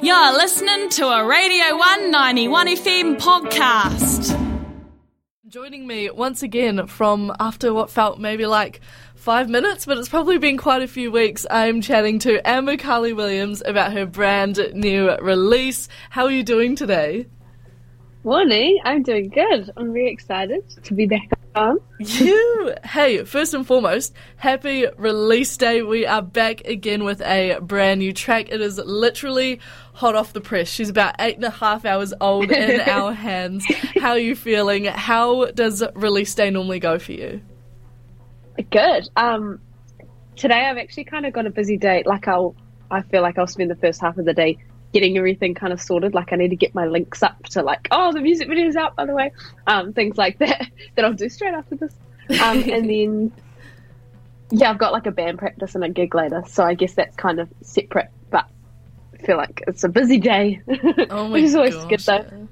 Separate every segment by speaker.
Speaker 1: You're listening to a Radio 191 FM podcast.
Speaker 2: Joining me once again from after what felt maybe like five minutes, but it's probably been quite a few weeks. I'm chatting to Amber Carly Williams about her brand new release. How are you doing today?
Speaker 3: Morning, I'm doing good. I'm very excited to be back
Speaker 2: You, hey, first and foremost, happy release day. We are back again with a brand new track. It is literally hot off the press. She's about eight and a half hours old in our hands. How are you feeling? How does release day normally go for you?
Speaker 3: Good. Um, today I've actually kind of got a busy day. Like I'll, I feel like I'll spend the first half of the day getting everything kind of sorted. Like I need to get my links up to like, oh, the music video's out by the way, um, things like that that I'll do straight after this. Um, and then yeah, I've got like a band practice and a gig later, so I guess that's kind of separate. But I feel like it's a busy day,
Speaker 2: Oh my
Speaker 3: is always
Speaker 2: gosh.
Speaker 3: good though.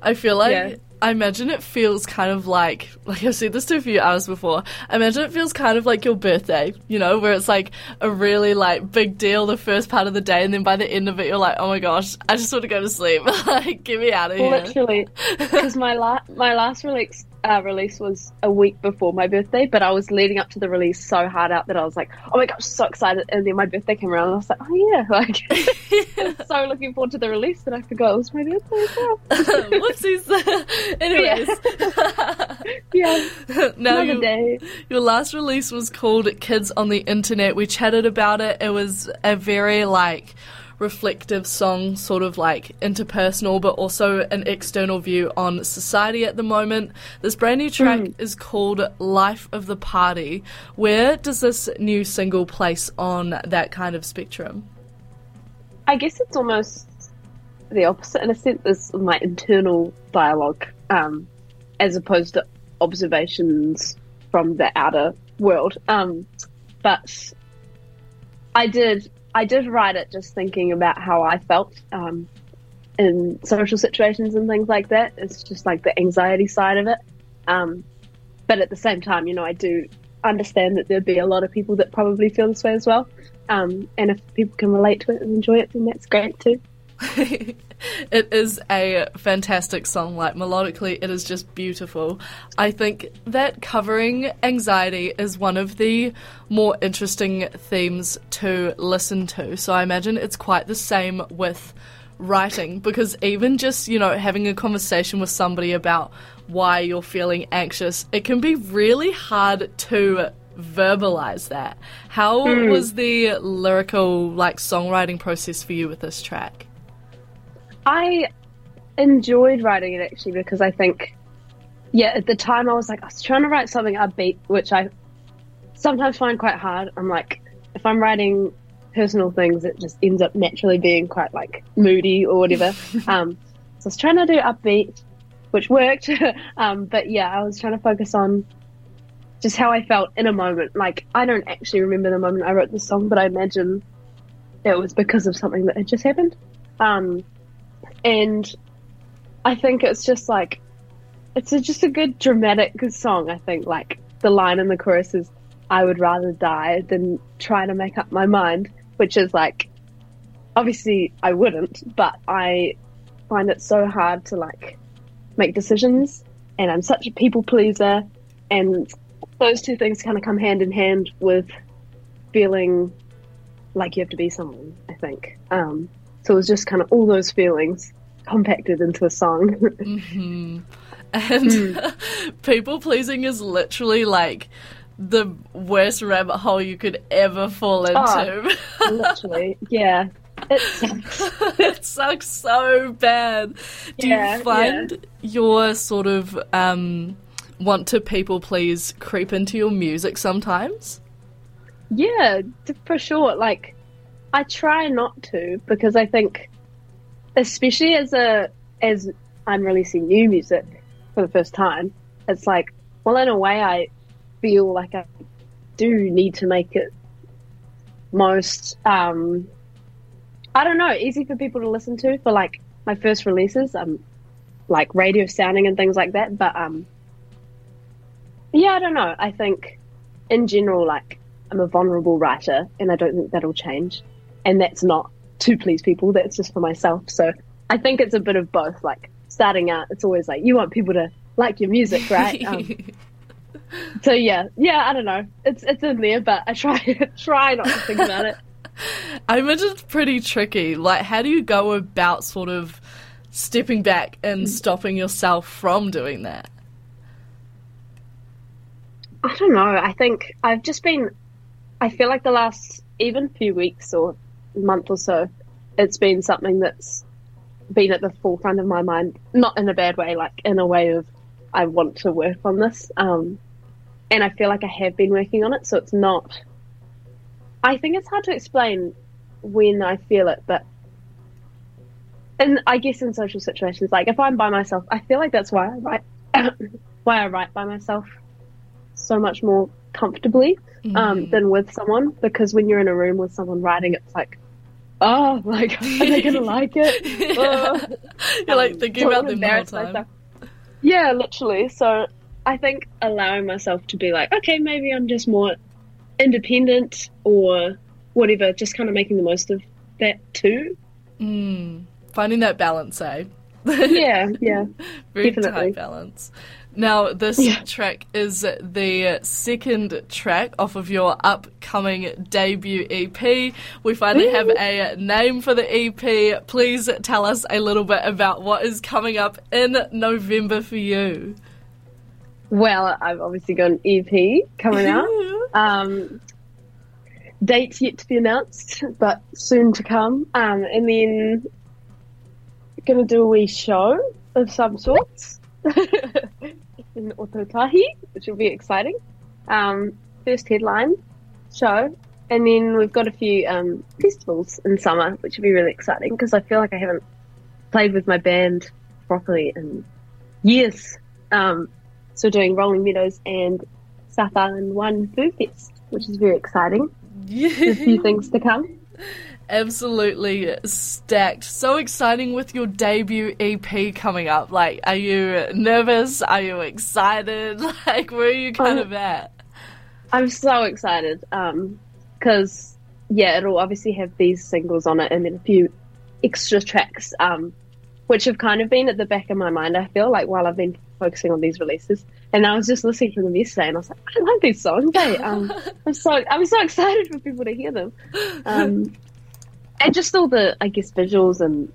Speaker 2: I feel like
Speaker 3: Yeah.
Speaker 2: I imagine it feels kind of like like I've said this to a few hours before. I imagine it feels kind of like your birthday, you know, where it's like a really like big deal the first part of the day, and then by the end of it, you're like, oh my gosh, I just want to go to sleep. like, get me out of here.
Speaker 3: Literally, because my la- my last release uh, release was a week before my birthday, but I was leading up to the release so hard out that I was like, oh my gosh, so excited! And then my birthday came around, and I was like, oh yeah, like so looking forward to the release that I forgot it was my birthday as well.
Speaker 2: Whoopsies. Anyways,
Speaker 3: Yeah,
Speaker 2: now
Speaker 3: another day.
Speaker 2: Your last release was called Kids on the Internet. We chatted about it. It was a very like reflective song, sort of like interpersonal, but also an external view on society at the moment. This brand new track is called Life of the Party. Where does this new single place on that kind of spectrum?
Speaker 3: I guess it's almost the opposite in a sense. Is my internal dialogue, um, as opposed to observations from the outer world. Um, but I did, I did write it just thinking about how I felt um, in social situations and things like that. It's just like the anxiety side of it. Um, but at the same time, you know, I do understand that there'd be a lot of people that probably feel this way as well. Um, and if people can relate to it and enjoy it, then that's great too.
Speaker 2: it is a fantastic song. Like melodically, it is just beautiful. I think that covering anxiety is one of the more interesting themes to listen to. So I imagine it's quite the same with writing because even just, you know, having a conversation with somebody about why you're feeling anxious, it can be really hard to verbalize that. How hmm. was the lyrical like songwriting process for you with this track?
Speaker 3: I enjoyed writing it actually because I think, yeah, at the time I was like, I was trying to write something upbeat, which I sometimes find quite hard. I'm like, if I'm writing personal things, it just ends up naturally being quite like moody or whatever. um, so I was trying to do upbeat, which worked. um, but yeah, I was trying to focus on just how I felt in a moment. Like, I don't actually remember the moment I wrote the song, but I imagine it was because of something that had just happened. Um, and I think it's just like it's a, just a good dramatic song. I think like the line in the chorus is "I would rather die than try to make up my mind," which is like obviously I wouldn't, but I find it so hard to like make decisions, and I'm such a people pleaser, and those two things kind of come hand in hand with feeling like you have to be someone. I think. Um, so it was just kind of all those feelings compacted into a song.
Speaker 2: And people pleasing is literally like the worst rabbit hole you could ever fall into.
Speaker 3: Literally, yeah. It sucks.
Speaker 2: it sucks so bad. Do
Speaker 3: Yeah,
Speaker 2: you find your sort of um, want to people please creep into your music sometimes?
Speaker 3: Yeah, for sure. Like, I try not to because I think, especially as a as I'm releasing new music for the first time, it's like, well, in a way, I feel like I do need to make it most, um, I don't know, easy for people to listen to for like my first releases, um, like radio sounding and things like that. But um, yeah, I don't know. I think in general, like I'm a vulnerable writer, and I don't think that'll change. And that's not to please people. That's just for myself. So I think it's a bit of both. Like starting out, it's always like you want people to like your music, right? Um, so yeah, yeah. I don't know. It's it's in there, but I try try not to think about it.
Speaker 2: I imagine it's pretty tricky. Like, how do you go about sort of stepping back and stopping yourself from doing that?
Speaker 3: I don't know. I think I've just been. I feel like the last even few weeks or month or so, it's been something that's been at the forefront of my mind. Not in a bad way, like in a way of I want to work on this. Um, and I feel like I have been working on it, so it's not. I think it's hard to explain when I feel it, but and I guess in social situations, like if I'm by myself, I feel like that's why I write, why I write by myself so much more comfortably um, than with someone. Because when you're in a room with someone writing, it's like, oh, like are they gonna like it? Oh.
Speaker 2: You're like
Speaker 3: Um,
Speaker 2: thinking about them the whole time.
Speaker 3: myself. Yeah, literally. So I think allowing myself to be like, okay, maybe I'm just more independent or whatever, just kind of making the most of that too.
Speaker 2: Mm, finding that balance, eh?
Speaker 3: Yeah, yeah.
Speaker 2: Very
Speaker 3: Definitely.
Speaker 2: tight balance. Now, this
Speaker 3: Yeah.
Speaker 2: track is the second track off of your upcoming debut EP. We finally have a name for the EP. Please tell us a little bit about what is coming up in November for you.
Speaker 3: Well, I've obviously got an EP coming out. Um, dates yet to be announced, but soon to come. Um, and then going to do a wee show of some sorts in Ōtautahi, which will be exciting. Um, first headline show. And then we've got a few um, festivals in summer, which will be really exciting because I feel like I haven't played with my band properly in years. Um, so doing Rolling Meadows and South Island One Food Fest, which is very exciting. There's a few things to come.
Speaker 2: Absolutely stacked. So exciting with your debut EP coming up. Like, are you nervous? Are you excited? Like, where are you kind
Speaker 3: Um,
Speaker 2: of at?
Speaker 3: I'm so excited because, yeah, it'll obviously have these singles on it and then a few extra tracks, um, which have kind of been at the back of my mind, I feel, like while I've been focusing on these releases. And I was just listening to them yesterday and I was like, I love these songs. Hey, um, I'm so I'm so excited for people to hear them. Um, and just all the, I guess, visuals and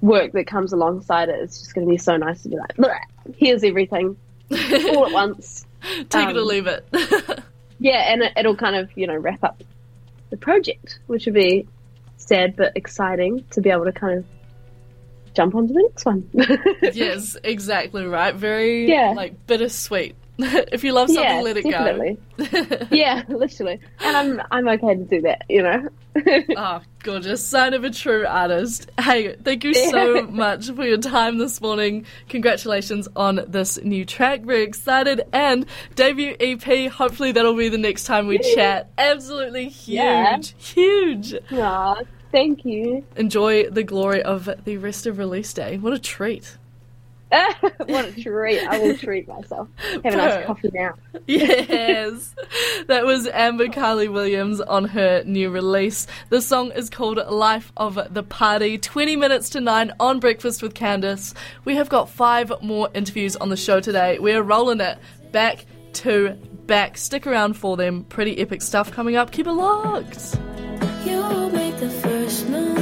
Speaker 3: work that comes alongside. It's just going to be so nice to be like, "Bleh, here's everything all at once.
Speaker 2: Take it or
Speaker 3: um,
Speaker 2: leave it.
Speaker 3: Yeah, and it, it'll kind of, you know, wrap up the project, which would be sad but exciting to be able to kind of jump onto the next one.
Speaker 2: yes, exactly right. Very
Speaker 3: Yeah.
Speaker 2: like bittersweet. if you love something,
Speaker 3: yeah,
Speaker 2: let it
Speaker 3: definitely.
Speaker 2: go.
Speaker 3: yeah, literally. And I'm I'm okay to do that, you know.
Speaker 2: oh, gorgeous. Sign of a true artist. Hey, thank you so much for your time this morning. Congratulations on this new track. Very excited. And debut EP, hopefully that'll be the next time we chat. Absolutely huge.
Speaker 3: Yeah.
Speaker 2: Huge.
Speaker 3: Aw, thank you.
Speaker 2: Enjoy the glory of the rest of release day. What a treat.
Speaker 3: what a treat. I will treat myself. Have a nice coffee now.
Speaker 2: Yes. that was Amber Carly Williams on her new release. The song is called Life of the Party. 20 minutes to 9 on Breakfast with Candice. We have got five more interviews on the show today. We are rolling it back to back. Stick around for them. Pretty epic stuff coming up. Keep it locked.
Speaker 4: You make the first move